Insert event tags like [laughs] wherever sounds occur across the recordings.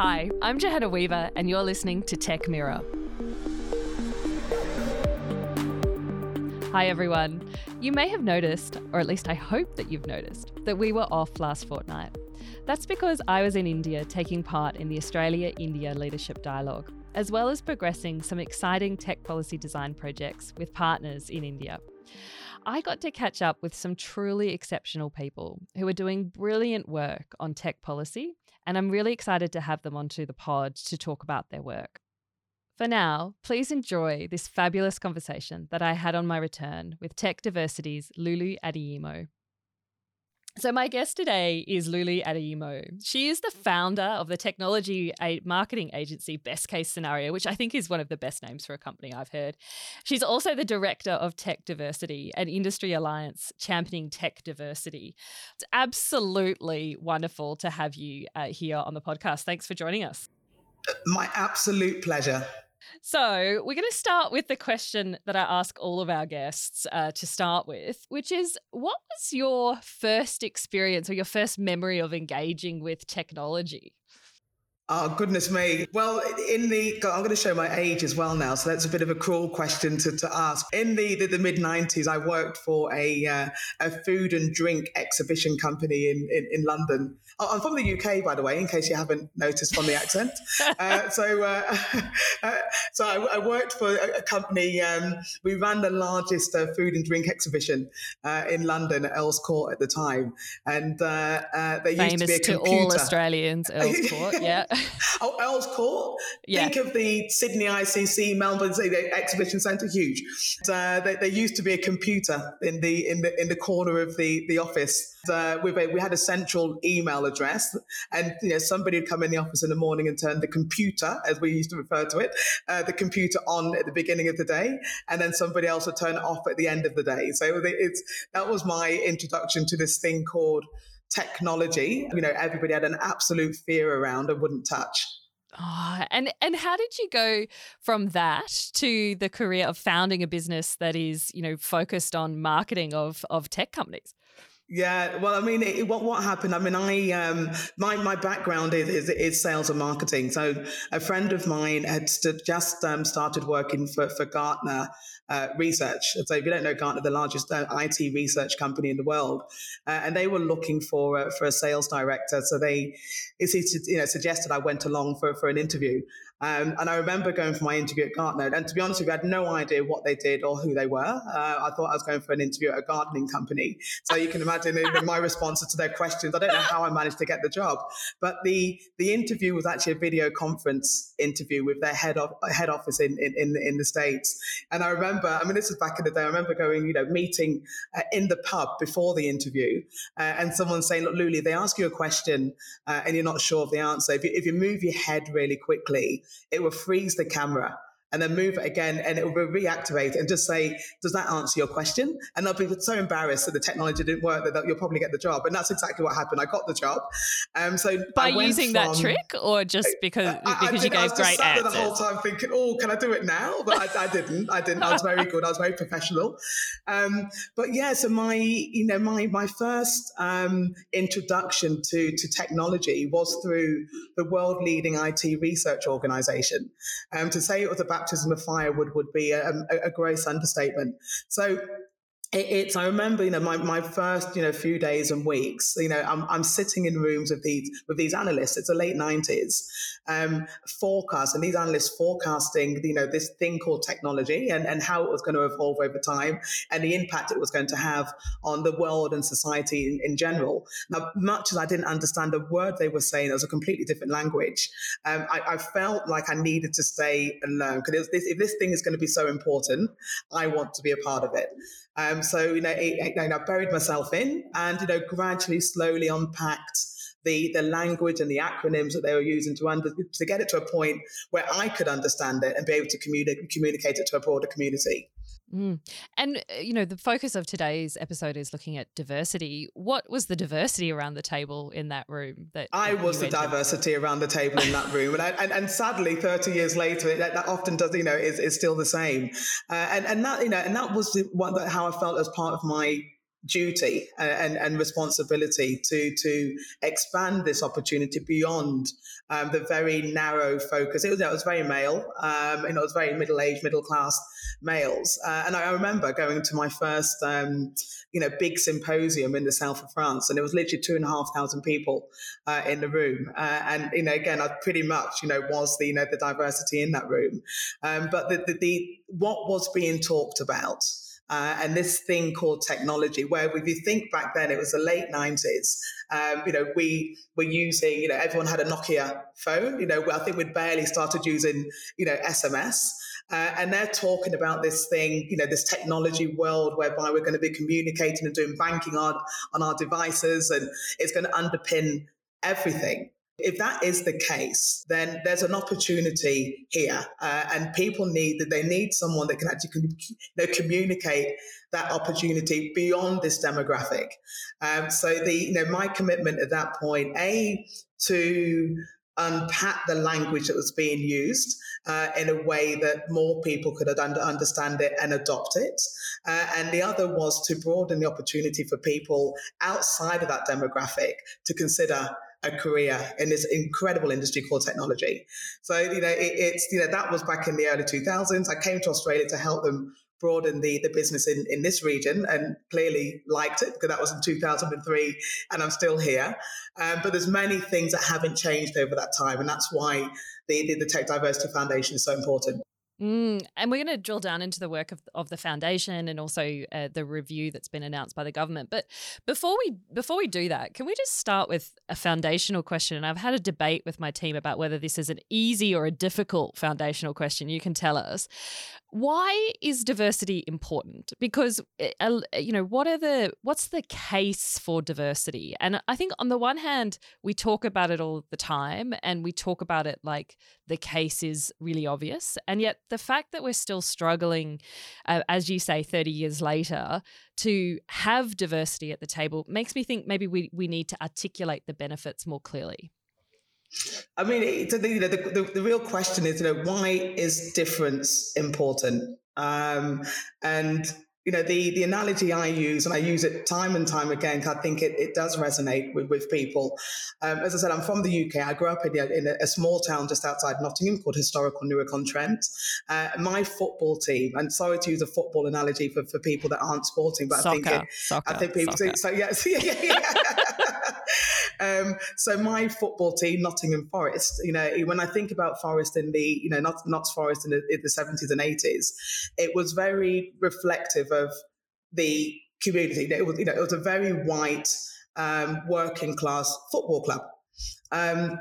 Hi, I'm Johanna Weaver, and you're listening to Tech Mirror. Hi, everyone. You may have noticed, or at least I hope that you've noticed, that we were off last fortnight. That's because I was in India taking part in the Australia India Leadership Dialogue, as well as progressing some exciting tech policy design projects with partners in India. I got to catch up with some truly exceptional people who are doing brilliant work on tech policy, and I'm really excited to have them onto the pod to talk about their work. For now, please enjoy this fabulous conversation that I had on my return with Tech Diversity's Luli Adeyemo. So, my guest today is Luli Adeyemo. She is the founder of the technology marketing agency Best Case Scenario, which I think is one of the best names for a company I've heard. She's also the director of Tech Diversity, an industry alliance championing tech diversity. It's absolutely wonderful to have you uh, here on the podcast. Thanks for joining us. My absolute pleasure. So, we're going to start with the question that I ask all of our guests uh, to start with, which is what was your first experience or your first memory of engaging with technology? Oh, goodness me. Well, in the, I'm going to show my age as well now, so that's a bit of a cruel question to, to ask. In the, the, the mid 90s, I worked for a, uh, a food and drink exhibition company in, in, in, London. I'm from the UK, by the way, in case you haven't noticed from the accent. [laughs] uh, so uh, [laughs] uh, so I, I, worked for a, a company, um, we ran the largest uh, food and drink exhibition uh, in London at Earl's Court at the time. And they Famous used to be a computer. to all Australians, Earl's Court, yeah. [laughs] [laughs] oh, Earl's Court. Yeah. Think of the Sydney ICC, Melbourne the Exhibition Centre, huge. Uh, there, there, used to be a computer in the in the in the corner of the the office. Uh, with a, we had a central email address, and you know somebody would come in the office in the morning and turn the computer, as we used to refer to it, uh, the computer on at the beginning of the day, and then somebody else would turn it off at the end of the day. So it's that was my introduction to this thing called technology, you know, everybody had an absolute fear around and wouldn't touch. Oh, and and how did you go from that to the career of founding a business that is, you know, focused on marketing of of tech companies? Yeah, well, I mean, it, what what happened? I mean, I um, my my background is, is, is sales and marketing. So a friend of mine had st- just um, started working for for Gartner uh, Research. So if you don't know Gartner, the largest uh, IT research company in the world, uh, and they were looking for for a sales director. So they, you know, suggested I went along for for an interview. Um, and I remember going for my interview at Gartner, and to be honest with you, I had no idea what they did or who they were. Uh, I thought I was going for an interview at a gardening company. So you can imagine [laughs] my responses to their questions. I don't know how I managed to get the job, but the the interview was actually a video conference interview with their head of head office in in in, in the states. And I remember, I mean, this was back in the day. I remember going, you know, meeting uh, in the pub before the interview, uh, and someone saying, "Look, Luli, they ask you a question, uh, and you're not sure of the answer. If you, if you move your head really quickly." It will freeze the camera and then move it again and it will reactivate and just say, does that answer your question? And they'll be so embarrassed that the technology didn't work that you'll probably get the job. And that's exactly what happened. I got the job. Um, so by using from, that trick or just because, I, because I you gave great answers? the whole time thinking, oh, can I do it now? But I, I didn't. I didn't. I was very good. I was very professional. Um, but yeah, so my, you know, my, my first um, introduction to, to technology was through the world leading IT research organization. Um, to say it was about baptism of fire would, would be a, a, a gross understatement. So it's I remember you know my, my first you know few days and weeks you know I'm, I'm sitting in rooms with these with these analysts. It's the late 90s um, forecast and these analysts forecasting you know this thing called technology and, and how it was going to evolve over time and the impact it was going to have on the world and society in, in general. Now much as I didn't understand the word they were saying it was a completely different language um, I, I, felt like I needed to stay and learn because if this thing is going to be so important I want to be a part of it um, so, you know, it, it, I buried myself in and, you know, gradually, slowly unpacked the, the language and the acronyms that they were using to, under, to get it to a point where I could understand it and be able to communicate, communicate it to a broader community. Mm. And, uh, you know, the focus of today's episode is looking at diversity. What was the diversity around the table in that room? That I was the diversity around the table in that room. And, I, and, and, sadly, 30 years later, that, that, often does, you know, is, is still the same. Uh, and, and that, you know, and that was the, what, how I felt as part of my duty and, and responsibility to to expand this opportunity beyond um, the very narrow focus. It was, it was very male, um, and it was very middle aged, middle class males. Uh, and I remember going to my first, um, you know, big symposium in the south of France, and it was literally two and a half thousand people uh, in the room. Uh, and you know, again, I pretty much, you know, was the you know the diversity in that room. Um, but the, the, the what was being talked about uh, and this thing called technology, where if you think back then, it was the late 90s. Um, you know, we were using, you know, everyone had a Nokia phone. You know, I think we'd barely started using, you know, SMS. Uh, and they're talking about this thing, you know, this technology world whereby we're going to be communicating and doing banking on, on our devices, and it's going to underpin everything. If that is the case, then there's an opportunity here, uh, and people need that they need someone that can actually com- you know, communicate that opportunity beyond this demographic. Um, so the you know my commitment at that point, a to unpack the language that was being used uh, in a way that more people could understand it and adopt it. Uh, and the other was to broaden the opportunity for people outside of that demographic to consider a career in this incredible industry called technology. So, you know, it, it's, you know, that was back in the early 2000s. I came to Australia to help them broaden the, the business in, in this region and clearly liked it because that was in 2003 and I'm still here. Um, but there's many things that haven't changed over that time. And that's why the, the, the Tech Diversity Foundation is so important. Mm, and we're going to drill down into the work of, of the foundation and also uh, the review that's been announced by the government. But before we before we do that, can we just start with a foundational question? And I've had a debate with my team about whether this is an easy or a difficult foundational question. You can tell us why is diversity important? Because eh, you know what are the what's the case for diversity? And i think on the one hand we talk about it all the time and we talk about it like the case is really obvious. And yet the fact that we're still struggling uh, as you say 30 years later to have diversity at the table makes me think maybe we, we need to articulate the benefits more clearly I mean, it, the, you know, the, the, the, real question is, you know, why is difference important? Um, and you know, the the analogy I use, and I use it time and time again, I think it, it does resonate with, with people. Um, as I said, I'm from the UK. I grew up in, a, in a, small town just outside Nottingham called historical Newark-on-Trent. Uh, my football team, and sorry to use a football analogy for, for people that aren't sporting, but soccer, I think it, soccer, I think people soccer. so yes, [laughs] yeah, yeah, yeah. Um, so my football team, Nottingham Forest, you know, when I think about Forest in the, you know, not Notts Forest in the, in the 70s and 80s, it was very reflective of the community. It was, you know, it was a very white, um, working class football club. Um,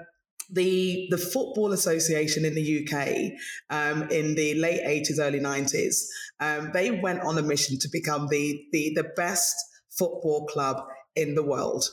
the the Football Association in the UK um, in the late 80s, early 90s, um, they went on a mission to become the, the, the best football club in the world.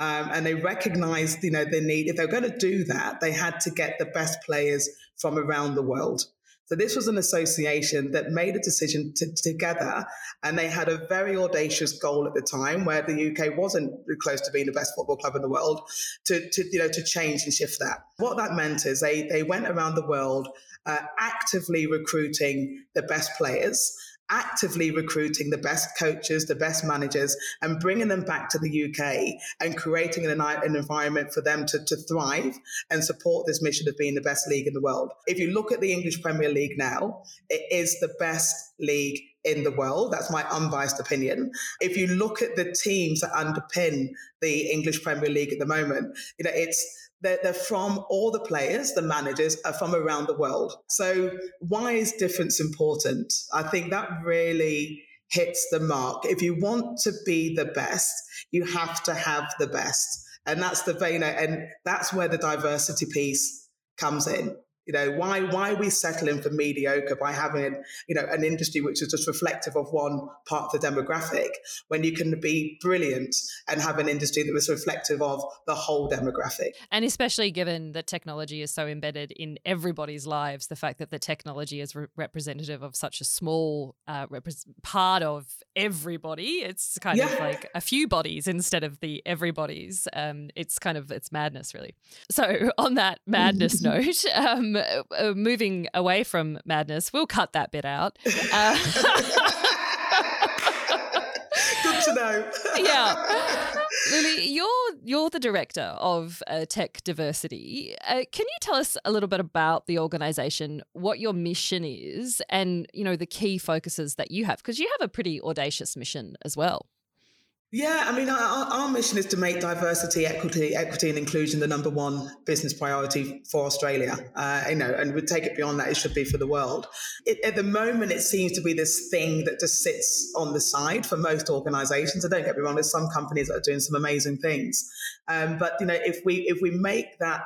Um, and they recognized, you know, the need. If they were going to do that, they had to get the best players from around the world. So this was an association that made a decision to, together, and they had a very audacious goal at the time, where the UK wasn't close to being the best football club in the world, to, to you know to change and shift that. What that meant is they they went around the world uh, actively recruiting the best players actively recruiting the best coaches, the best managers, and bringing them back to the UK and creating an, an environment for them to, to thrive and support this mission of being the best league in the world. If you look at the English Premier League now, it is the best league in the world. That's my unbiased opinion. If you look at the teams that underpin the English Premier League at the moment, you know, it's they're, they're, from all the players, the managers are from around the world. So why is difference important? I think that really hits the mark. If you want to be the best, you have to have the best. And that's the vein, and that's where the diversity piece comes in. You know, why why are we settling for mediocre by having you know an industry which is just reflective of one part of the demographic when you can be brilliant and have an industry that was reflective of the whole demographic? And especially given that technology is so embedded in everybody's lives, the fact that the technology is re- representative of such a small uh, part of everybody, it's kind yeah. of like a few bodies instead of the everybody's. Um, it's kind of it's madness, really. So on that [laughs] madness note. Um, uh, moving away from madness, we'll cut that bit out. Uh, [laughs] Good to know. yeah, Luli, you're you're the director of uh, Tech Diversity. Uh, can you tell us a little bit about the organisation, what your mission is, and you know the key focuses that you have? Because you have a pretty audacious mission as well. Yeah, I mean, our, our, mission is to make diversity, equity, equity, and inclusion the number one business priority for Australia. Uh, you know, and we take it beyond that; it should be for the world. It, at the moment, it seems to be this thing that just sits on the side for most organisations. And don't get me wrong; there's some companies that are doing some amazing things, um, but you know, if we if we make that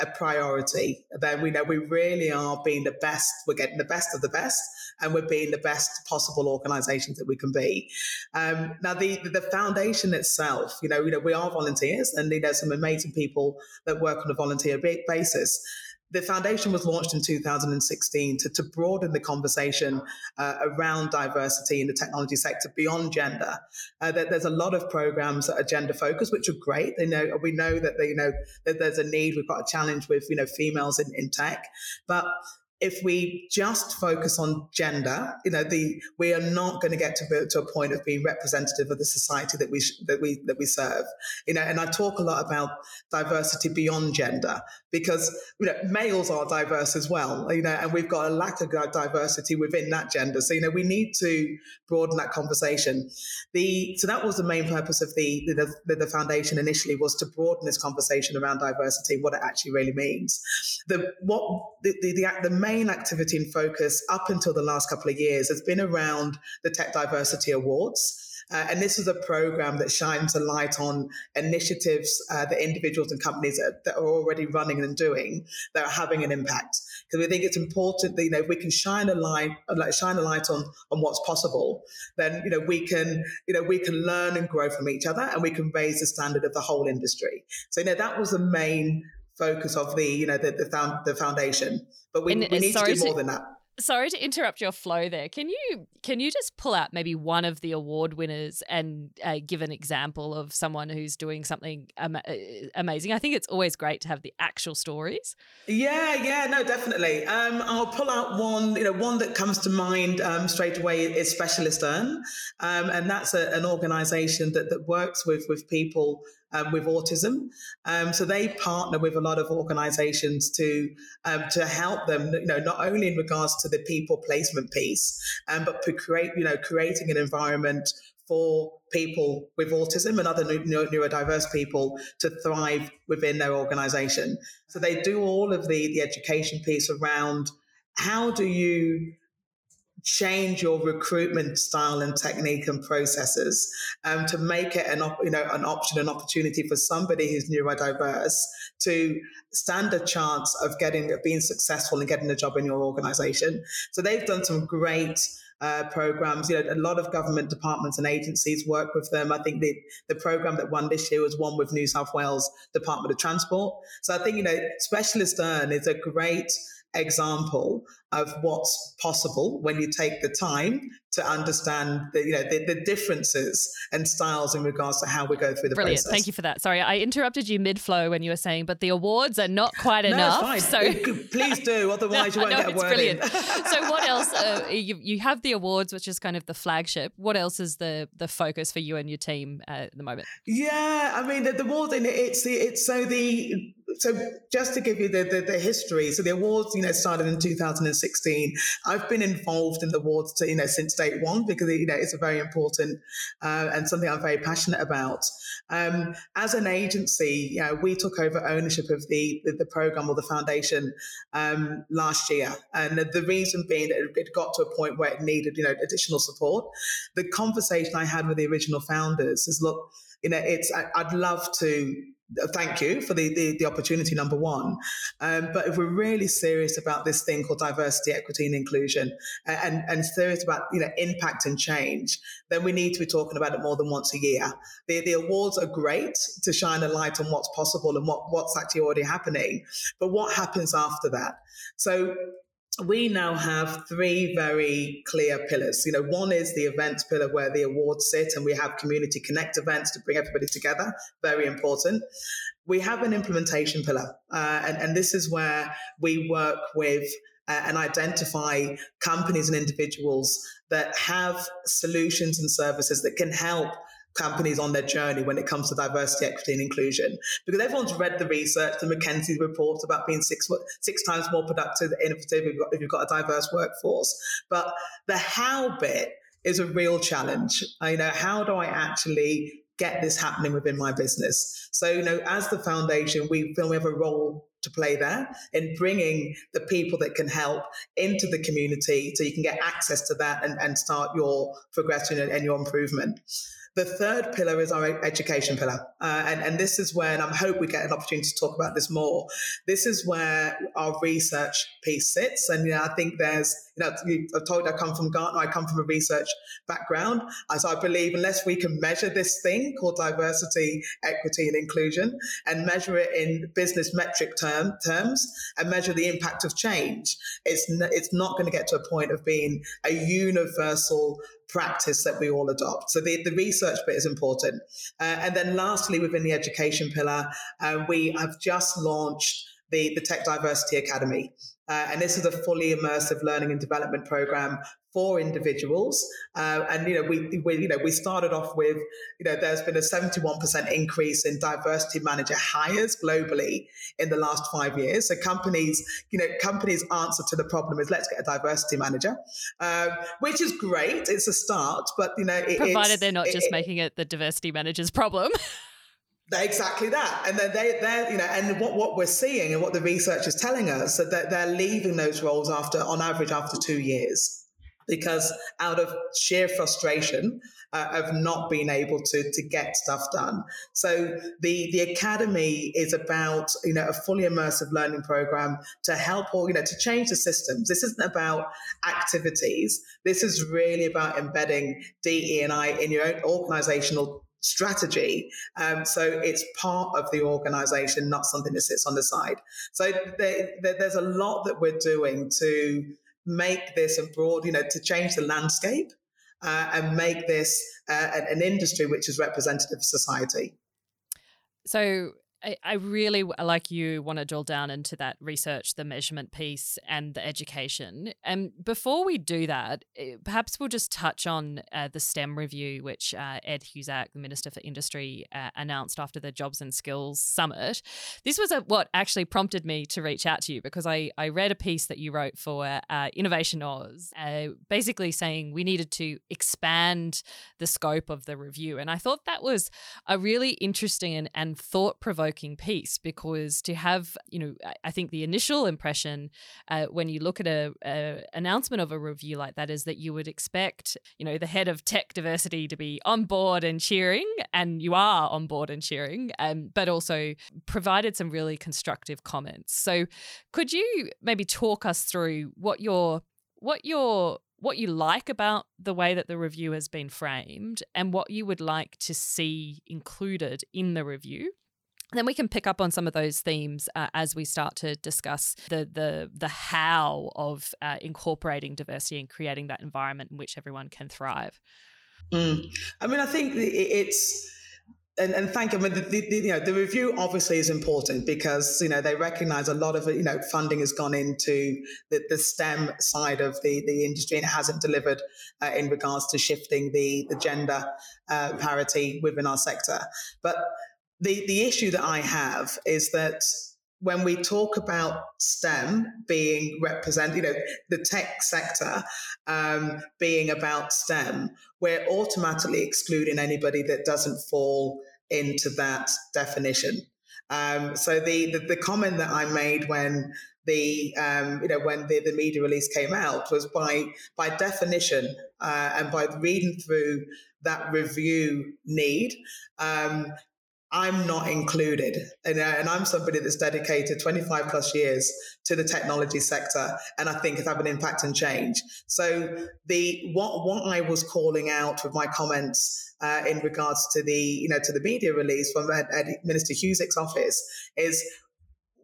a priority, then we know we really are being the best. We're getting the best of the best, and we're being the best possible organisations that we can be. Um, now, the the foundation itself, you know, you know, we are volunteers, and there's some amazing people that work on a volunteer basis the foundation was launched in 2016 to, to broaden the conversation uh, around diversity in the technology sector beyond gender. Uh, there's a lot of programs that are gender focused, which are great. They know we know that they, you know that there's a need. We've got a challenge with you know females in, in tech, but if we just focus on gender, you know, the we are not going to get to, to a point of being representative of the society that we that we that we serve. You know, and I talk a lot about diversity beyond gender because you know males are diverse as well. You know, and we've got a lack of diversity within that gender. So you know, we need to broaden that conversation. The so that was the main purpose of the the, the, foundation initially was to broaden this conversation around diversity, what it actually really means. The what the the, the, the main activity and focus up until the last couple of years has been around the Tech Diversity Awards. Uh, and this is a program that shines a light on initiatives uh, that individuals and companies that, that, are already running and doing that are having an impact. Because we think it's important that you know if we can shine a light, like shine a light on on what's possible, then you know we can you know we can learn and grow from each other, and we can raise the standard of the whole industry. So you know that was the main focus of the you know the the, found, the foundation. But we, we need to do more to, than that. Sorry to interrupt your flow there. Can you can you just pull out maybe one of the award winners and uh, give an example of someone who's doing something ama- uh, amazing? I think it's always great to have the actual stories. Yeah, yeah, no, definitely. Um, I'll pull out one. You know, one that comes to mind um, straight away is Specialisterne, um, and that's a, an organisation that that works with with people um, with autism. Um, so they partner with a lot of organisations to um, to help them, you know, not only in regards to the people placement piece, um, but to create, you know, creating an environment for people with autism and other neurodiverse people to thrive within their organization. So they do all of the, the education piece around how do you change your recruitment style and technique and processes um, to make it an op- you know an option an opportunity for somebody who's neurodiverse to stand a chance of getting being successful and getting a job in your organization so they've done some great uh, programs. You know, a lot of government departments and agencies work with them. I think the the program that won this year was one with New South Wales Department of Transport. So I think you know, Specialisterne is a great example of what's possible when you take the time to understand the you know the, the differences and styles in regards to how we go through the Brilliant. process. Thank you for that. Sorry, I interrupted you mid flow when you were saying, but the awards are not quite no, enough. So please do, [laughs] otherwise you won't no, get a word brilliant. in. so [laughs] what else? Uh, you, you have the awards, which is kind of the flagship. What else is the the focus for you and your team at the moment? Yeah, I mean the, the awards it, it's it's so the so just to give you the, the, the history, so the awards you know started in 2016. I've been involved in the awards you know since day one because you know it's a very important uh, and something I'm very passionate about. Um, as an agency, you know, we took over ownership of the the, the program or the foundation um, last year, and the, the reason being that it got to a point where it needed you know additional support. The conversation I had with the original founders is look you know, it's I, would love to thank you for the, the, the opportunity, number one. Um, but if we're really serious about this thing called diversity, equity, and inclusion, and, and serious about you know impact and change, then we need to be talking about it more than once a year. The, the awards are great to shine a light on what's possible and what, what's actually already happening. But what happens after that? So we now have three very clear pillars. You know, one is the events pillar where the awards sit, and we have community connect events to bring everybody together. Very important. We have an implementation pillar, uh, and, and this is where we work with uh, and identify companies and individuals that have solutions and services that can help companies on their journey when it comes to diversity, equity, and inclusion. Because everyone's read the research, the McKinsey reports about being six six times more productive, innovative if you've got, if you've got a diverse workforce. But the how bit is a real challenge. You know, how do I actually get this happening within my business? So, you know, as the foundation, we feel we have a role to play there in bringing the people that can help into the community so you can get access to that and, and start your progression and, and your improvement. The third pillar is our education pillar. Uh, and, and this is where, and I hope we get an opportunity to talk about this more. This is where our research piece sits. And you know, I think there's, you know, I've told you I come from Gartner, I come from a research background. As I believe, unless we can measure this thing called diversity, equity, and inclusion, and measure it in business metric term, terms, and measure the impact of change, it's, n- it's not going to get to a point of being a universal practice that we all adopt. So the, the research bit is important. Uh, and then lastly, within the education pillar, uh, we have just launched the, the Tech Diversity Academy. Uh, and this is a fully immersive learning and development program for individuals. Uh, and you know, we, we, you know we started off with you know there's been a 71% increase in diversity manager hires globally in the last five years. So companies, you know, companies' answer to the problem is let's get a diversity manager, uh, which is great. It's a start, but you know, it, provided they're not just it, making it the diversity manager's problem. [laughs] Exactly that, and then they, they're, you know, and what, what we're seeing and what the research is telling us that they're, they're leaving those roles after, on average, after two years because out of sheer frustration uh, of not being able to to get stuff done. So the the academy is about you know a fully immersive learning program to help or you know to change the systems. This isn't about activities. This is really about embedding DE and I in your own organizational strategy. Um, so it's part of the organization, not something that sits on the side. So there, there, there's a lot that we're doing to make this a broad, you know, to change the landscape uh, and make this uh, an industry which is representative of society. So I, I really, like you, want to drill down into that research, the measurement piece, and the education. And before we do that, eh, perhaps we'll just touch on uh, the STEM review, which uh, Ed Husic, the Minister for Industry, uh, announced after the Jobs and Skills Summit. This was a, what actually prompted me to reach out to you because I, I read a piece that you wrote for uh, InnovationAus, uh, basically saying we needed to expand the scope of the review. And I thought that was a really interesting and, and thought provoking piece because to have, you know, I think the initial impression uh, when you look at a, a, announcement of a review like that is that you would expect, you know, the head of tech diversity to be on board and cheering, and you are on board and cheering, um, but also provided some really constructive comments. So, could you maybe talk us through what your what your what you like about the way that the review has been framed and what you would like to see included in the review then we can pick up on some of those themes uh, as we start to discuss the the the how of uh, incorporating diversity and creating that environment in which everyone can thrive. Mm. I mean, I think it's. And, and thank you. I mean, the, the, you know, the review obviously is important because you know they recognise a lot of you know funding has gone into the, the STEM side of the, the industry and it hasn't delivered uh, in regards to shifting the the gender uh, parity within our sector. But the, the issue that I have is that when we talk about STEM being represented, you know, the tech sector um, being about STEM, we're automatically excluding anybody that doesn't fall into that definition. Um, so the, the, the comment that I made when the um, you know when the, the media release came out was by by definition uh, and by reading through that review need um, I'm not included. And, uh, and, I'm somebody that's dedicated 25 plus years to the technology sector and I think it's having an impact and change. So the what what I was calling out with my comments uh, in regards to the you know to the media release from Minister Husic's office is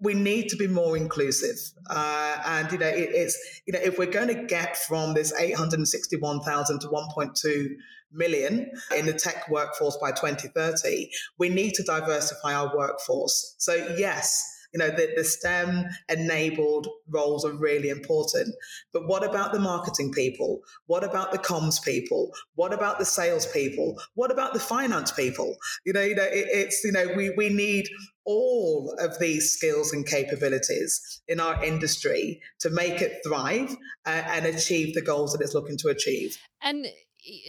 we need to be more inclusive. Uh, and, you know, it, it's, you know, if we're going to get from this 861,000 to 1.2 million in the tech workforce by 2030, we need to diversify our workforce. So, yes, You know, the, the STEM enabled roles are really important. But what about the marketing people? What about the comms people? What about the sales people? What about the finance people? You know, you know, it, it's you know, we we need all of these skills and capabilities in our industry to make it thrive uh, and achieve the goals that it's looking to achieve. And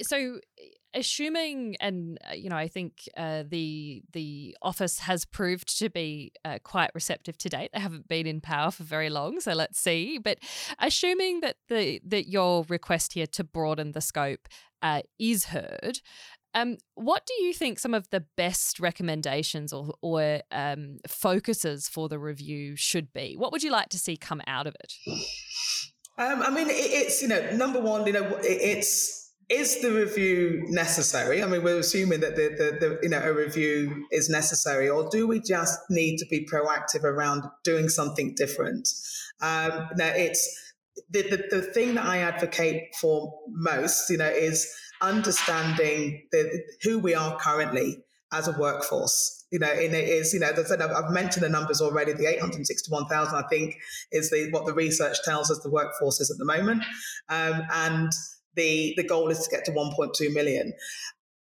so assuming and uh, you know i think uh, the the office has proved to be uh, quite receptive to date they haven't been in power for very long so let's see but assuming that the that your request here to broaden the scope uh, is heard um, what do you think some of the best recommendations or, or um, focuses for the review should be? What would you like to see come out of it? Um, I mean, it, it's you know, number one, you know, it, it's is the review necessary? I mean, we're assuming that the, the, the, you know a review is necessary, or do we just need to be proactive around doing something different? Um, now, it's the, the the thing that I advocate for most, you know, is understanding the, who we are currently as a workforce. You know, and it is, you know, I've mentioned the numbers already. The 861,000, I think, is the what the research tells us the workforce is at the moment. Um, and the, the goal is to get to 1.2 million.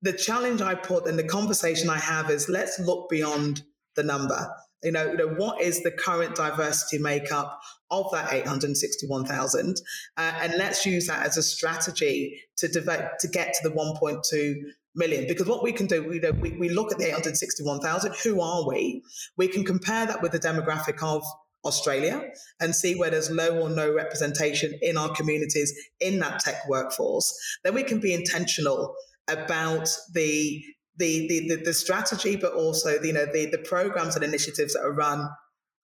The challenge I put and the conversation I have is let's look beyond the number. You know, you know what is the current diversity makeup of that 861,000, uh, and let's use that as a strategy to develop to get to the 1.2 million. Because what we can do, you know, we, we look at the 861,000. Who are we? We can compare that with the demographic of Australia and see where there's low or no representation in our communities in that tech workforce, then we can be intentional about the the the, the, strategy, but also you know the, the programs and initiatives that are run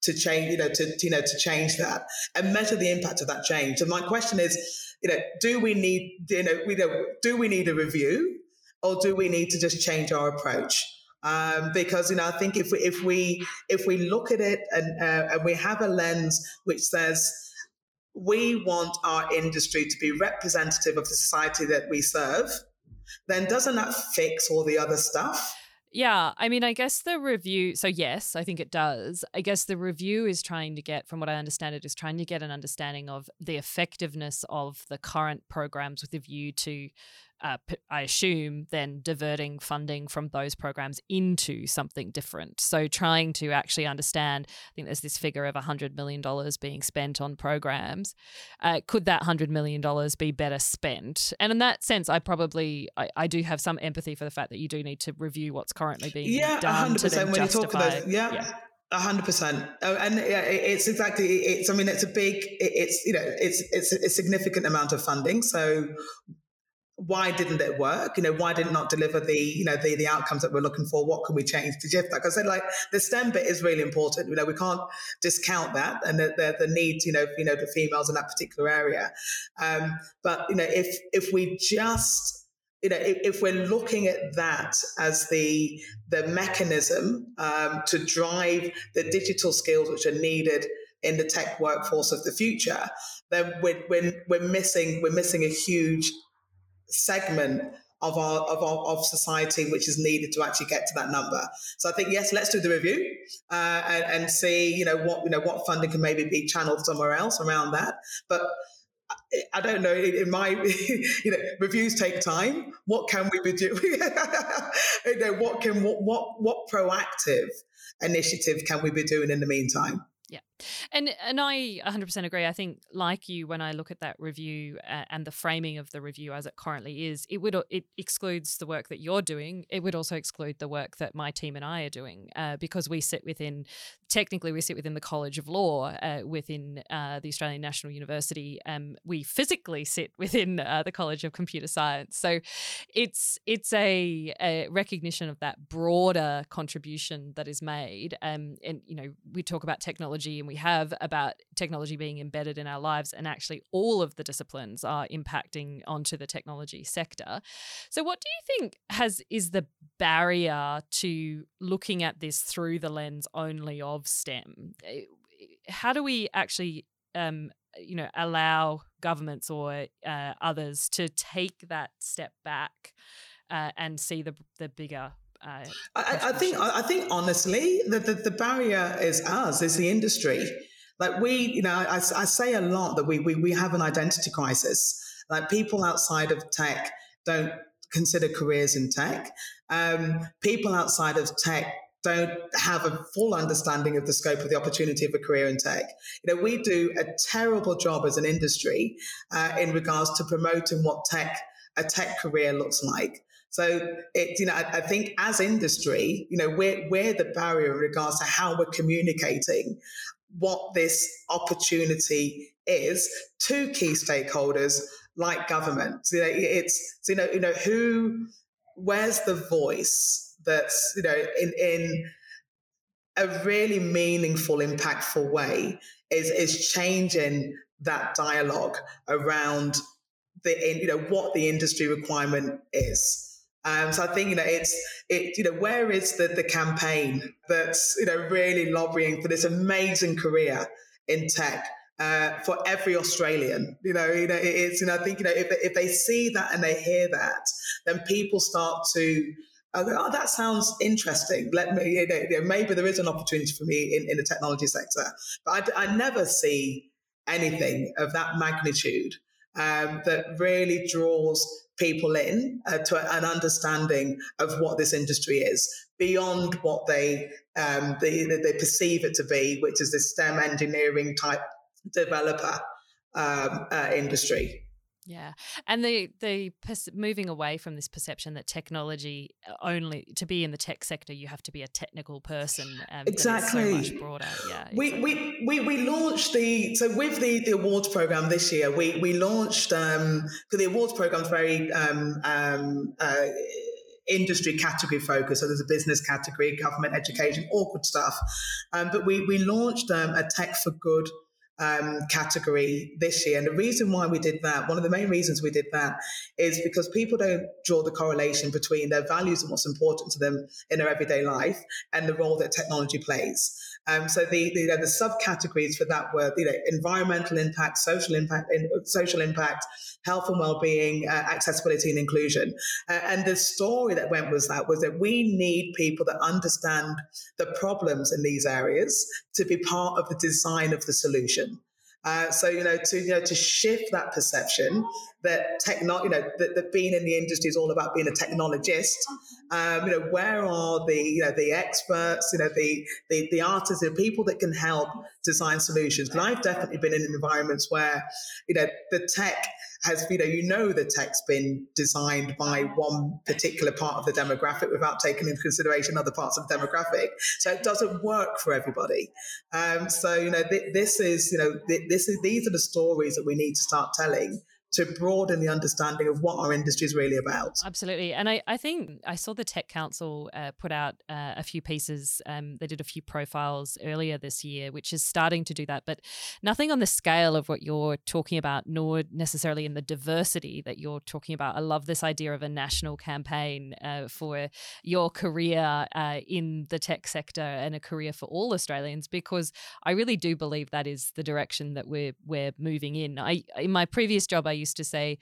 to change, you know, to you know to change that and measure the impact of that change. And my question is, you know, do we need you know we do we need a review or do we need to just change our approach? Um, because you know I think if we if we if we look at it and, uh, and we have a lens which says we want our industry to be representative of the society that we serve, then doesn't that fix all the other stuff? Yeah, I mean, I guess the review. So yes, I think it does. I guess the review is trying to get, from what I understand, it is trying to get an understanding of the effectiveness of the current programs with a view to uh, I assume, then diverting funding from those programs into something different. So trying to actually understand, I think there's this figure of $100 million being spent on programs. Uh, could that $100 million be better spent? And in that sense, I probably, I, I, do have some empathy for the fact that you do need to review what's currently being yeah, done 100% to when justify, you talk about, yeah. yeah. Hundred percent, oh, and yeah, it's exactly. It's. I mean, it's a big. It's you know, it's it's a significant amount of funding. So why didn't it work? You know, why did it not deliver the, you know, the, the outcomes that we're looking for? What can we change to shift? Like I said, like the STEM bit is really important. You know, we can't discount that and the, the, the need, you know, you know, the females in that particular area. Um, but, you know, if, if we just, you know, if, if, we're looking at that as the the mechanism um, to drive the digital skills which are needed in the tech workforce of the future, then we're, we're, we're missing we're missing a huge segment of our of our of society which is needed to actually get to that number. So I think yes, let's do the review uh, and, and see you know what you know what funding can maybe be channeled somewhere else around that. But I don't know. In my, [laughs] you know, reviews take time. What can we be doing? [laughs] you know, what can what what what proactive initiative can we be doing in the meantime? Yeah. And and I 100% agree. I think like you when I look at that review uh, and the framing of the review as it currently is, it would it excludes the work that you're doing. It would also exclude the work that my team and I are doing uh, because we sit within technically we sit within the College of Law uh, within uh, the Australian National University. Um, we physically sit within uh, the College of Computer Science. So it's it's a, a recognition of that broader contribution that is made. Um, and you know we talk about technology and we have about technology being embedded in our lives, and actually all of the disciplines are impacting onto the technology sector. So, what do you think has is the barrier to looking at this through the lens only of STEM? Eh, how do we actually um, you know allow governments or uh, others to take that step back uh, and see the the bigger Uh, I, I, think I think honestly, the, the, the barrier is us, is the industry. Like we, you know, I, I say a lot that we, we we have an identity crisis. Like people outside of tech don't consider careers in tech. Um, people outside of tech don't have a full understanding of the scope of the opportunity of a career in tech. You know, we do a terrible job as an industry uh, in regards to promoting what tech a tech career looks like. So it, you know, I, I, think as industry, you know, we're we're the barrier in regards to how we're communicating what this opportunity is to key stakeholders like government. You know, it's you know, you know, who, where's the voice that's you know in in a really meaningful, impactful way is is changing that dialogue around the you know what the industry requirement is. Um, so I think you know it's it you know where is the the campaign that's you know really lobbying for this amazing career in tech uh, for every Australian. You know, you know it's you know I think you know if if they see that and they hear that, then people start to. go, oh, that sounds interesting. Let me, you know, maybe there is an opportunity for me in, in the technology sector. But I, I never see anything of that magnitude um, that really draws people in uh, to an understanding of what this industry is beyond what they, um, they, they perceive it to be, which is this STEM engineering type developer um, uh, industry. Yeah, and the the moving away from this perception that technology uh, only to be in the tech sector you have to be a technical person. Um, exactly. so much broader. Yeah. We, exactly. we we we launched the so with the the awards program this year we we launched um because the awards program is very um um. Uh, industry category focus. So there's a business category, government, education, awkward stuff. Um, but we we launched um, a tech for good um, category this year. And the reason why we did that, one of the main reasons we did that, is because people don't draw the correlation between their values and what's important to them in their everyday life and the role that technology plays. Um, so the, the, the subcategories for that were you know environmental impact, social impact, social impact, health and well-being, uh, accessibility and inclusion. Uh, and the story that went was that was that we need people that understand the problems in these areas to be part of the design of the solution. Uh, so you know to you know to shift that perception that techno you know that, that being in the industry is all about being a technologist. Um, you know where are the you know the experts you know the the, the artists the people that can help design solutions. And I've definitely been in environments where you know the tech has, you know, you know the tech's been designed by one particular part of the demographic without taking into consideration other parts of the demographic. So it doesn't work for everybody. Um, so, you know, th- this is, you know, th- this is, these are the stories that we need to start telling to broaden the understanding of what our industry is really about. Absolutely. And I, I think I saw the Tech Council uh, put out uh, a few pieces. Um, they did a few profiles earlier this year, which is starting to do that, but nothing on the scale of what you're talking about, nor necessarily in the diversity that you're talking about. I love this idea of a national campaign uh, for your career uh, in the tech sector and a career for all Australians, because I really do believe that is the direction that we're, we're moving in. I, in my previous job, I used to say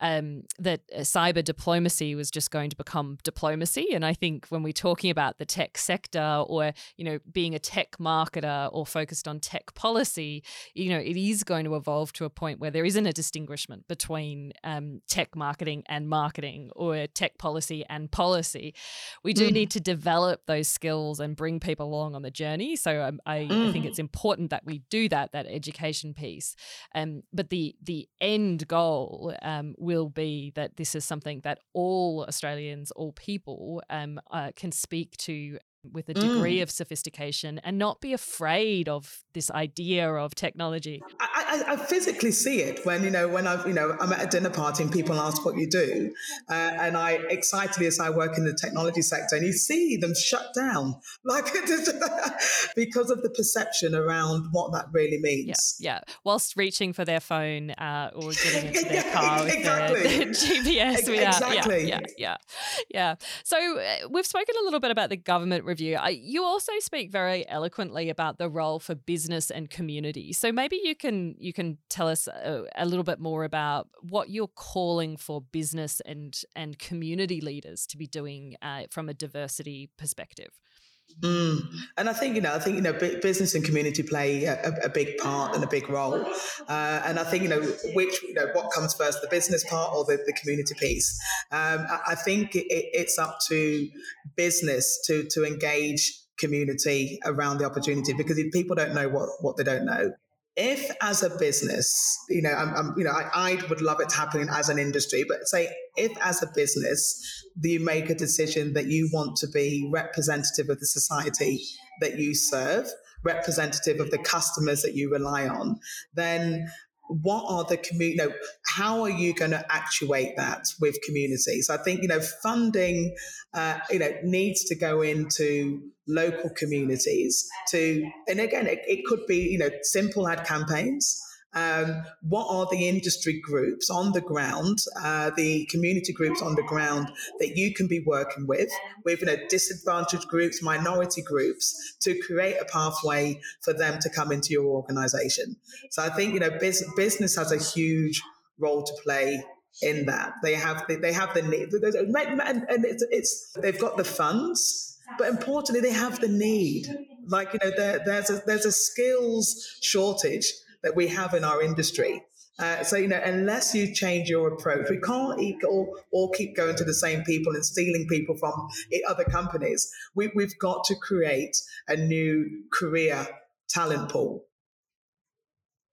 um, that uh, cyber diplomacy was just going to become diplomacy. And I think when we're talking about the tech sector or, you know, being a tech marketer or focused on tech policy, you know, it is going to evolve to a point where there isn't a distinguishment between um, tech marketing and marketing or tech policy and policy. We do mm. need to develop those skills and bring people along on the journey. So um, I, mm. I, think it's important that we do that, that education piece. Um, but the the end goal um, will be that this is something that all Australians, all people, um, uh, can speak to with a degree mm. of sophistication and not be afraid of this idea of technology. I, I, I, physically see it when you know when I you know I'm at a dinner party and people ask what you do, uh, and I excitedly as I work in the technology sector, and you see them shut down [laughs] like [laughs] because of the perception around what that really means. Yeah, yeah. Whilst reaching for their phone uh, or [laughs] getting into their car with exactly. their, their GPS. Without, exactly. Yeah, yeah, yeah, yeah. So uh, we've spoken a little bit about the government review. Uh, you also speak very eloquently about the role for business and community. So maybe you can you can tell us a, a little bit more about what you're calling for business and and community leaders to be doing uh, from a diversity perspective. Mm. And I think you know, I think you know, business and community play a, a big part and a big role. Uh, and I think you know, which you know, what comes first, the business part or the, the community piece. Um, I, I, think it, it's up to business to to engage community around the opportunity because if people don't know what what they don't know, if as a business, you know, I'm, I'm you know, I, I, would love it to happen as an industry, but say if as a business you make a decision that you want to be representative of the society that you serve, representative of the customers that you rely on, then what are the community, you know, how are you going to actuate that with communities? I think, you know, funding, uh, you know, needs to go into local communities to, and again, it, it could be, you know, simple ad campaigns um, what are the industry groups on the ground, uh, the community groups on the ground that you can be working with, with you know, disadvantaged groups, minority groups, to create a pathway for them to come into your organization. So I think you know, business has a huge role to play in that. They have the, they have the need, and it's, it's they've got the funds, but importantly, they have the need. Like you know, there, there's a there's a skills shortage that we have in our industry. Uh, so, you know, unless you change your approach, we can't eat all, all keep going to the same people and stealing people from other companies. We, we've got to create a new career talent pool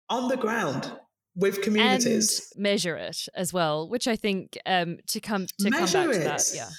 on the ground with communities and measure it as well which i think um, to come to measure come back it. to that yeah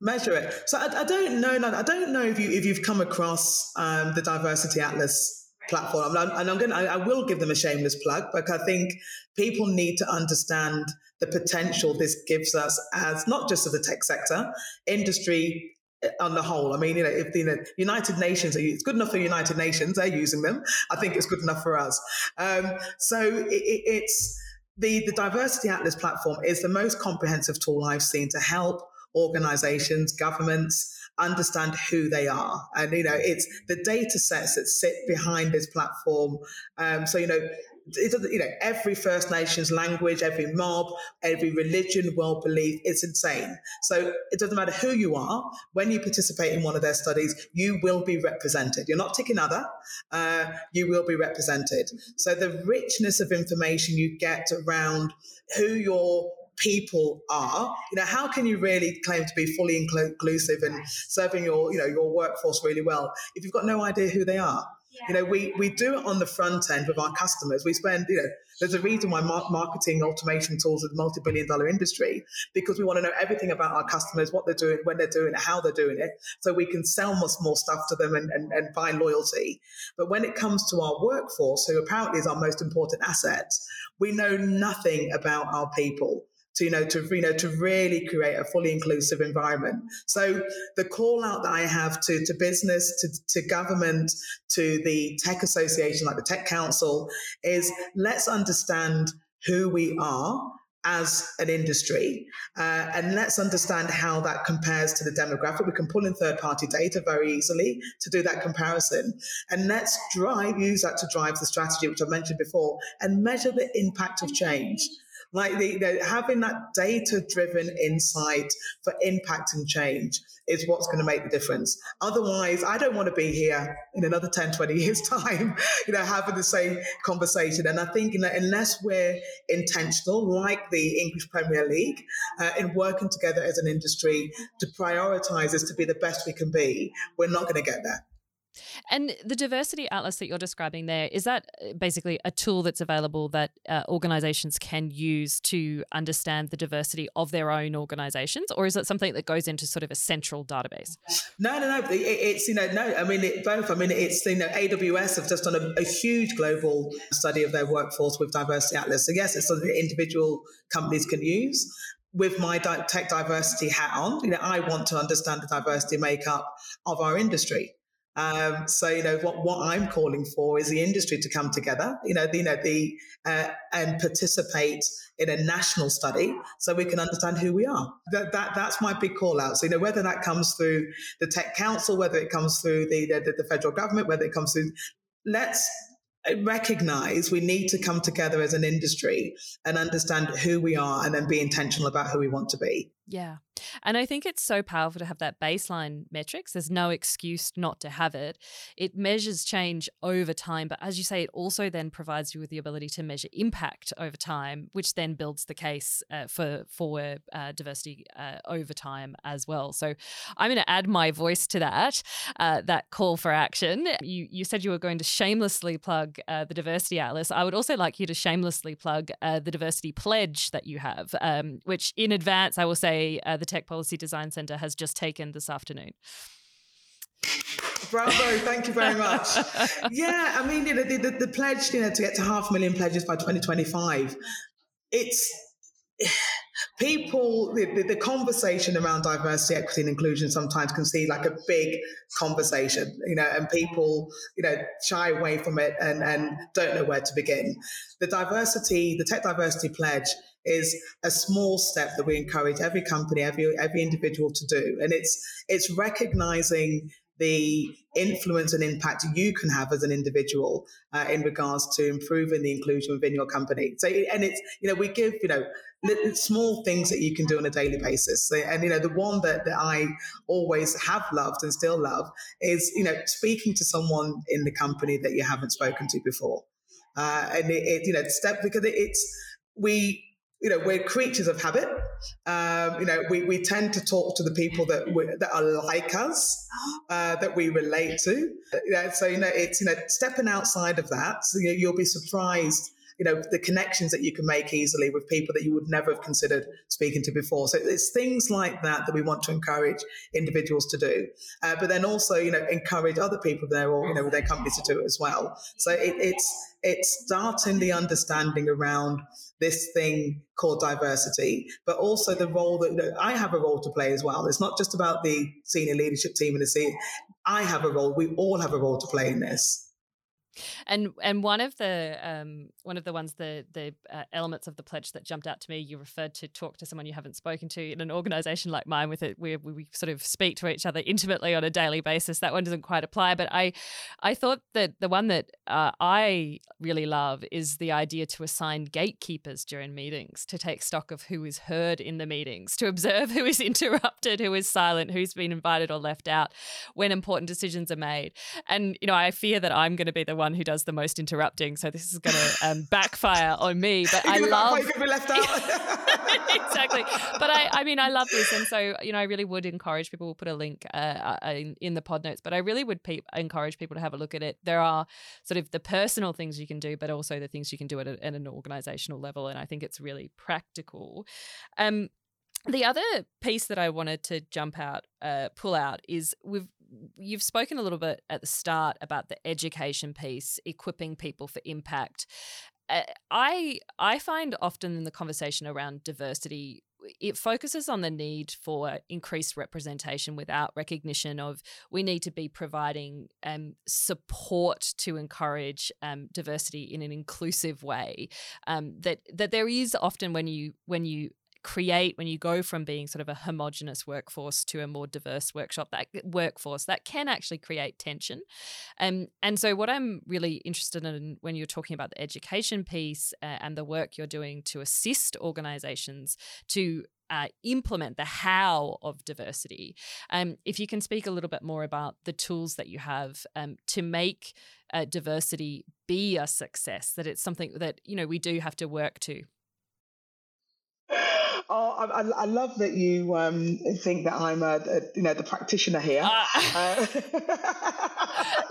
measure it so i, I don't know i don't know if you if you've come across um, the diversity atlas platform. And I'm, and I'm going I will give them a shameless plug, but I think people need to understand the potential this gives us as not just as the tech sector, industry eh, on the whole. I mean, you know, if the you know, United Nations, it's good enough for United Nations, they're using them. I think it's good enough for us. Um, so it, it's the, the Diversity Atlas platform is the most comprehensive tool I've seen to help organizations, governments, understand who they are. And, you know, it's the data sets that sit behind this platform. Um, so, you know, you know, every First Nations language, every mob, every religion, world belief, it's insane. So it doesn't matter who you are, when you participate in one of their studies, you will be represented. You're not ticking other, uh, you will be represented. So the richness of information you get around who your people are. You know how can you really claim to be fully inclusive and serving your you know your workforce really well if you've got no idea who they are? You know we we do it on the front end with our customers. We spend you know there's a reason why marketing automation tools is a multi-billion dollar industry because we want to know everything about our customers what they're doing when they're doing it how they're doing it so we can sell much more stuff to them and, and, and find loyalty. But when it comes to our workforce who apparently is our most important asset we know nothing about our people to you know to you know to really create a fully inclusive environment so the call out that i have to to business to, to government to the tech association like the tech council is let's understand who we are as an industry. Uh, and let's understand how that compares to the demographic. We can pull in third party data very easily to do that comparison. And let's drive, use that to drive the strategy, which I mentioned before, and measure the impact of change. Like the, know, having that data driven insight for impact and change is what's going to make the difference. Otherwise, I don't want to be here in another 10, 20 years' [laughs] time, you know, having the same conversation. And I think you know, unless we're intentional, like the English Premier League, uh, in working together as an industry to prioritize us to be the best we can be, we're not going to get there. And the diversity atlas that you're describing there is that uh, basically a tool that's available that uh, organizations can use to understand the diversity of their own organizations, or is it something that goes into sort of a central database? No, no, no. It, it's you know no. I mean it, both. I mean it's you know AWS have just done a, a huge global study of their workforce with diversity atlas. So yes, it's something that individual companies can use with my tech diversity hat on, you know, I want to understand the diversity makeup of our industry. Um, so you know what what I'm calling for is the industry to come together, you know, the, you know the uh, and participate in a national study so we can understand who we are. That, that that's my big call out. So you know whether that comes through the Tech Council, whether it comes through the the, the federal government, whether it comes through, let's recognize we need to come together as an industry and understand who we are and then be intentional about who we want to be. Yeah. And I think it's so powerful to have that baseline metrics. There's no excuse not to have it. It measures change over time, but as you say, it also then provides you with the ability to measure impact over time, which then builds the case uh, for for uh, diversity uh, over time as well. So I'm going to add my voice to that uh, that call for action. You you said you were going to shamelessly plug uh, the diversity atlas. I would also like you to shamelessly plug uh, the diversity pledge that you have, um, which in advance I will say uh, the Tech Policy Design Centre has just taken this afternoon. Bravo, thank you very much. [laughs] yeah, I mean, you know, the, the, the, pledge, you know, to get to half a million pledges by 2025, it's [sighs] people, the, the, conversation around diversity, equity, and inclusion sometimes can seem like a big conversation, you know, and people, you know, shy away from it and, and don't know where to begin. The diversity, the tech diversity pledge is a small step that we encourage every company, every every individual to do, and it's it's recognizing the influence and impact you can have as an individual uh, in regards to improving the inclusion within your company. So, and it's you know we give you know small things that you can do on a daily basis. So, and you know the one that, that I always have loved and still love is you know speaking to someone in the company that you haven't spoken to before, uh, and it, it, you know step because it, it's we you know, we're creatures of habit. Um, you know, we, we tend to talk to the people that we, that are like us, uh, that we relate to. Know, so you know, it's you know, stepping outside of that, so, you know, you'll be surprised you know the connections that you can make easily with people that you would never have considered speaking to before so it's things like that that we want to encourage individuals to do uh, but then also you know encourage other people there or you know their companies to do it as well so it, it's it's starting the understanding around this thing called diversity, but also the role that you know, I have a role to play as well. It's not just about the senior leadership team and the senior. I have a role. We all have a role to play in this. And and one of the um, one of the ones the the uh, elements of the pledge that jumped out to me, you referred to talk to someone you haven't spoken to in an organisation like mine, with it where we sort of speak to each other intimately on a daily basis. That one doesn't quite apply, but I I thought that the one that uh, I really love is the idea to assign gatekeepers during meetings to take stock of who is heard in the meetings, to observe [laughs] who is interrupted, who is silent, who's been invited or left out when important decisions are made. And you know, I fear that I'm going to be the one one who does the most interrupting, so this is going to um, [laughs] backfire on me. But I love be left out. [laughs] exactly. But I, I mean, I love this, and so you know, I really would encourage people. We'll put a link uh, uh, in, in the pod notes, but I really would pe- encourage people to have a look at it. There are sort of the personal things you can do, but also the things you can do at, a, at an organizational level, and I think it's really practical. Um, the other piece that I wanted to jump out, uh, pull out is we've you've spoken a little bit at the start about the education piece, equipping people for impact. Uh, I I find often in the conversation around diversity, it focuses on the need for increased representation without recognition of we need to be providing um, support to encourage um, diversity in an inclusive way. Um, that that there is often when you when you create when you go from being sort of a homogenous workforce to a more diverse workshop that workforce that can actually create tension um, and so what i'm really interested in when you're talking about the education piece uh, and the work you're doing to assist organizations to uh, implement the how of diversity. Um, if you can speak a little bit more about the tools that you have um, to make uh, diversity be a success, that it's something that you know we do have to work to. Oh, I, I, love that you um, think that I'm a, a, you know the practitioner here. Uh,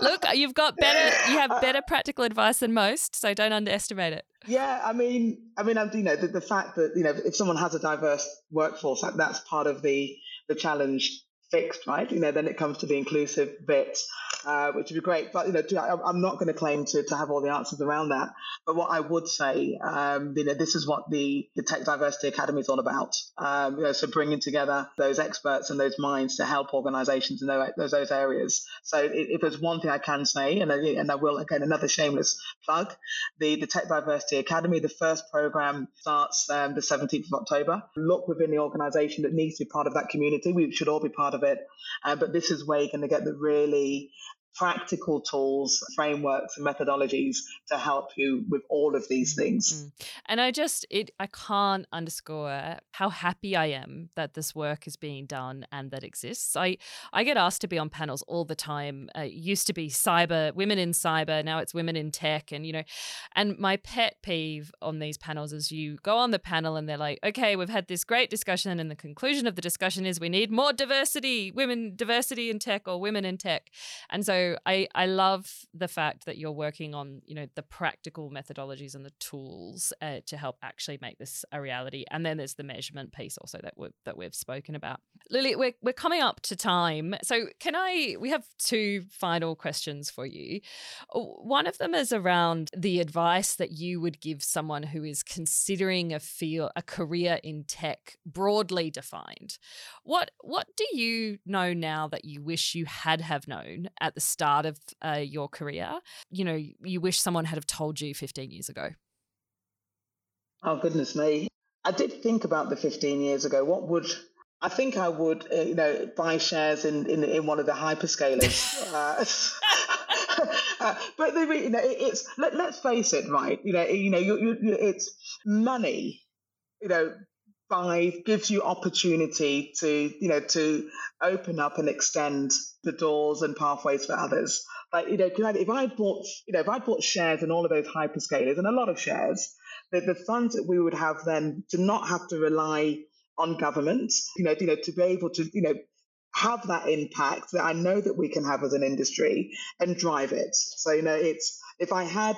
[laughs] look, you've got better. You have better [laughs] practical advice than most, so don't underestimate it. Yeah, I mean, I mean, you know, the, the fact that you know if someone has a diverse workforce, that, that's part of the the challenge fixed, right? You know, then it comes to the inclusive bit. Uh, which would be great. But you know, I'm not going to claim to, to have all the answers around that. But what I would say, um, you know, this is what the, the Tech Diversity Academy is all about. Um, you know, so bringing together those experts and those minds to help organisations in those, those areas. So if, there's one thing I can say, and I, and I will again another shameless plug, the the Tech Diversity Academy, the first program starts um, the 17th of October. Look within the organisation that needs to be part of that community. We should all be part of it. Uh, but this is where you're going to get the really practical tools, frameworks, and methodologies to help you with all of these things. Mm-hmm. And I just, it, I can't underscore how happy I am that this work is being done and that exists. I, I get asked to be on panels all the time. Uh, it used to be cyber, women in cyber, now it's women in tech, and you know, and my pet peeve on these panels is you go on the panel and they're like, okay, we've had this great discussion, and the conclusion of the discussion is we need more diversity, women diversity in tech or women in tech, and so I I love the fact that you're working on you know the practical methodologies and the tools uh, to help actually make this a reality. And then there's the measurement piece also that we that we've spoken about. Luli, we're we're coming up to time, so can I? We have two final questions for you. One of them is around the advice that you would give someone who is considering a feel a career in tech broadly defined. What what do you know now that you wish you had have known at the start of uh, your career? You know, you wish someone had have told you 15 years ago. Oh goodness me! I did think about the 15 years ago. What would I think I would, uh, you know, buy shares in, in, in one of the hyperscalers. uh, [laughs] uh, but the, you know, it, it's let, us face it, right? You know, you know, you, you, it's money. You know, buys gives you opportunity to you know to open up and extend the doors and pathways for others. Like you know, if I bought you know if I bought shares in all of those hyperscalers and a lot of shares, the, the funds that we would have then to not have to rely on government, you know, you know, to be able to you know have that impact that I know that we can have as an industry and drive it. So you know, it's if I had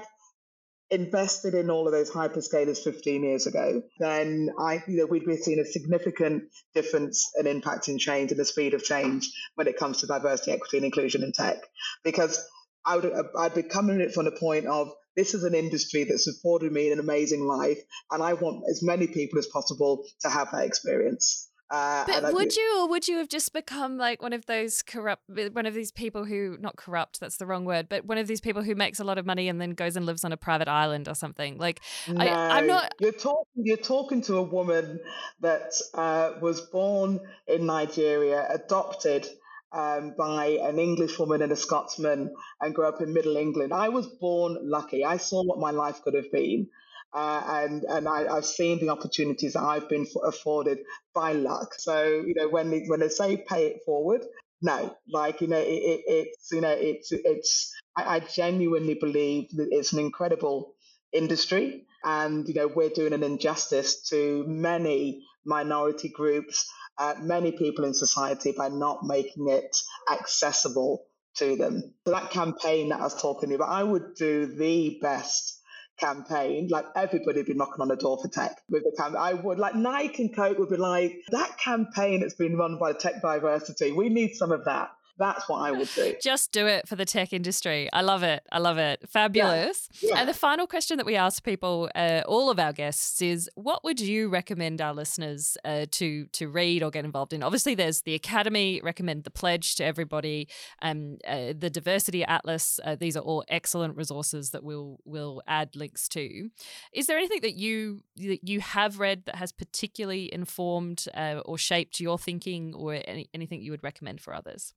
invested in all of those hyperscalers 15 years ago, then I, you know, we'd be seeing a significant difference and impact in change and the speed of change when it comes to diversity, equity, and inclusion in tech. Because I would, I'd be coming at it from the point of this is an industry that's afforded me in an amazing life, and I want as many people as possible to have that experience. Uh, but would you, or would you have just become like one of those corrupt, one of these people who, not corrupt, that's the wrong word, but one of these people who makes a lot of money and then goes and lives on a private island or something? Like, no, I, am not. You're talking. You're talking to a woman that uh, was born in Nigeria, adopted um, by an English woman and a Scotsman, and grew up in Middle England. I was born lucky. I saw what my life could have been. Uh, and and I, have seen the opportunities that I've been afforded by luck. So you know when they, when they say pay it forward, no, like you know it, it, it's you know it's it's I, I genuinely believe that it's an incredible industry, and you know we're doing an injustice to many minority groups, uh, many people in society by not making it accessible to them. So that campaign that I was talking about, I would do the best campaign, like everybody would be knocking on the door for tech with the campaign. I would like Nike and Coke would be like that campaign that's been run by Tech Diversity. We need some of that. That's what I would do. Just do it for the tech industry. I love it. I love it. Fabulous. Yeah. Yeah. And the final question that we ask people, uh, all of our guests, is what would you recommend our listeners uh, to to read or get involved in? Obviously, there's the Academy. Recommend the Pledge to everybody. Um, uh, the Diversity Atlas. Uh, these are all excellent resources that we'll will add links to. Is there anything that you that you have read that has particularly informed uh, or shaped your thinking, or any, anything you would recommend for others?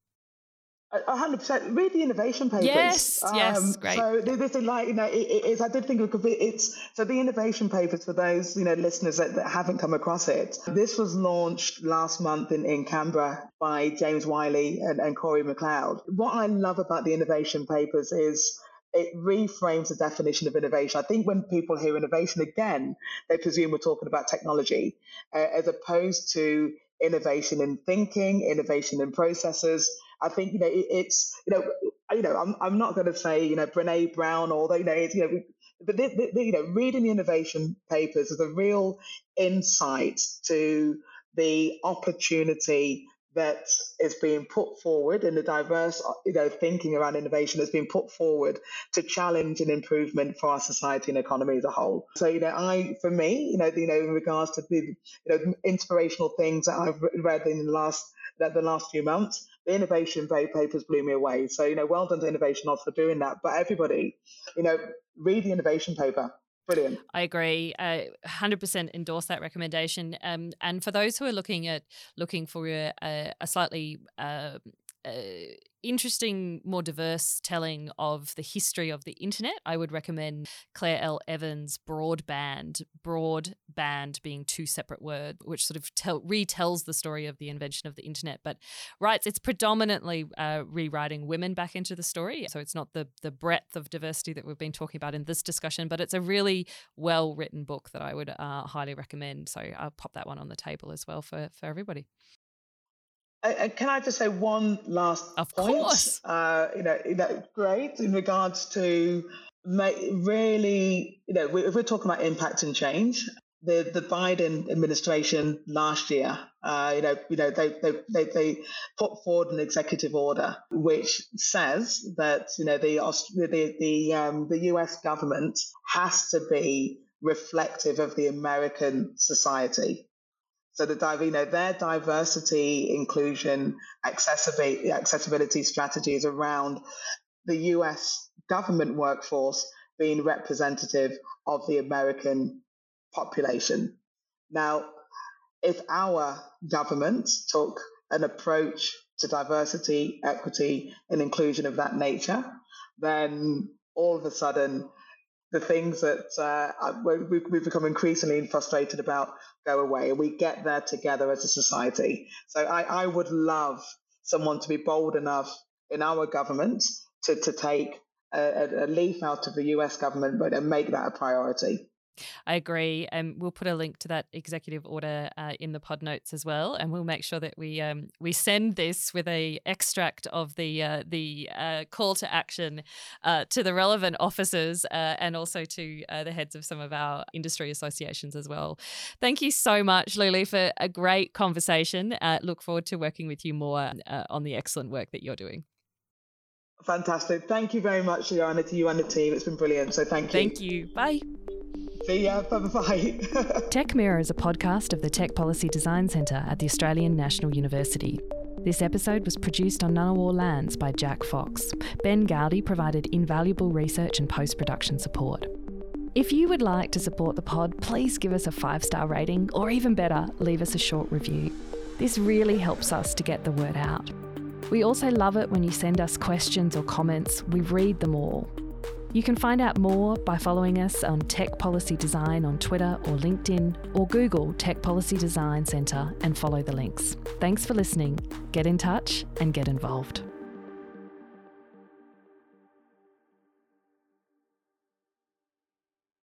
Hundred percent. Read the innovation papers. Yes, um, yes, great. So this is like you know, it, it's. I did think it could be. It's so the innovation papers for those you know listeners that, that haven't come across it. This was launched last month in, in Canberra by James Riley and, and Corey McLeod. What I love about the innovation papers is it reframes the definition of innovation. I think when people hear innovation again, they presume we're talking about technology, uh, as opposed to innovation in thinking, innovation in processes I think you know it, it's you know you know I'm I'm not going to say you know Brene Brown or you know it's, you know but the, the, the, you know reading the innovation papers is a real insight to the opportunity that is being put forward and the diverse you know thinking around innovation has been put forward to challenge and improvement for our society and economy as a whole so you know i for me you know you know in regards to the you know inspirational things that i've read in the last the, the last few months the innovation papers blew me away so you know well done to InnovationAus for doing that but everybody you know read the innovation paper Brilliant. I agree. I 100% endorse that recommendation. Um, and for those who are looking at looking for a, a slightly uh, uh, interesting, more diverse telling of the history of the internet, I would recommend Claire L. Evans' Broad Band, broadband being two separate words, which sort of tell, retells the story of the invention of the internet, but writes it's predominantly uh, rewriting women back into the story. So it's not the, the breadth of diversity that we've been talking about in this discussion, but it's a really well written book that I would uh, highly recommend. So I'll pop that one on the table as well for, for everybody. Uh, can I just say one last of point? course. Uh, you, know, you know, great in regards to really, you know, if we're talking about impact and change, the the Biden administration last year, uh, you know, you know, they, they they they put forward an executive order which says that you know the the the um, the U.S. government has to be reflective of the American society. So the you know, their diversity, inclusion, accessibility, accessibility strategies around the US government workforce being representative of the American population. Now, if our government took an approach to diversity, equity, and inclusion of that nature, then all of a sudden the things that uh, we've become increasingly frustrated about go away and we get there together as a society. So I, I would love someone to be bold enough in our government to, to take a, a leaf out of the US government and make that a priority. I agree. And we'll put a link to that executive order uh, in the pod notes as well. And we'll make sure that we um, we send this with a extract of the uh, the uh, call to action uh, to the relevant officers uh, and also to uh, the heads of some of our industry associations as well. Thank you so much, Luli, for a great conversation. look forward to working with you more on the excellent work that you're doing. Fantastic. Thank you very much, Johanna, to you and the team. It's been brilliant. So thank you. Thank you. Bye. See ya. Bye bye. [laughs] Tech Mirror is a podcast of the Tech Policy Design Centre at the Australian National University. This episode was produced on Ngunnawal lands by Jack Fox. Ben Gowdie provided invaluable research and post production support. If you would like to support the pod, please give us a five star rating, or even better, leave us a short review. This really helps us to get the word out. We also love it when you send us questions or comments, we read them all. You can find out more by following us on Tech Policy Design on Twitter or LinkedIn, or Google Tech Policy Design Centre and follow the links. Thanks for listening. Get in touch and get involved.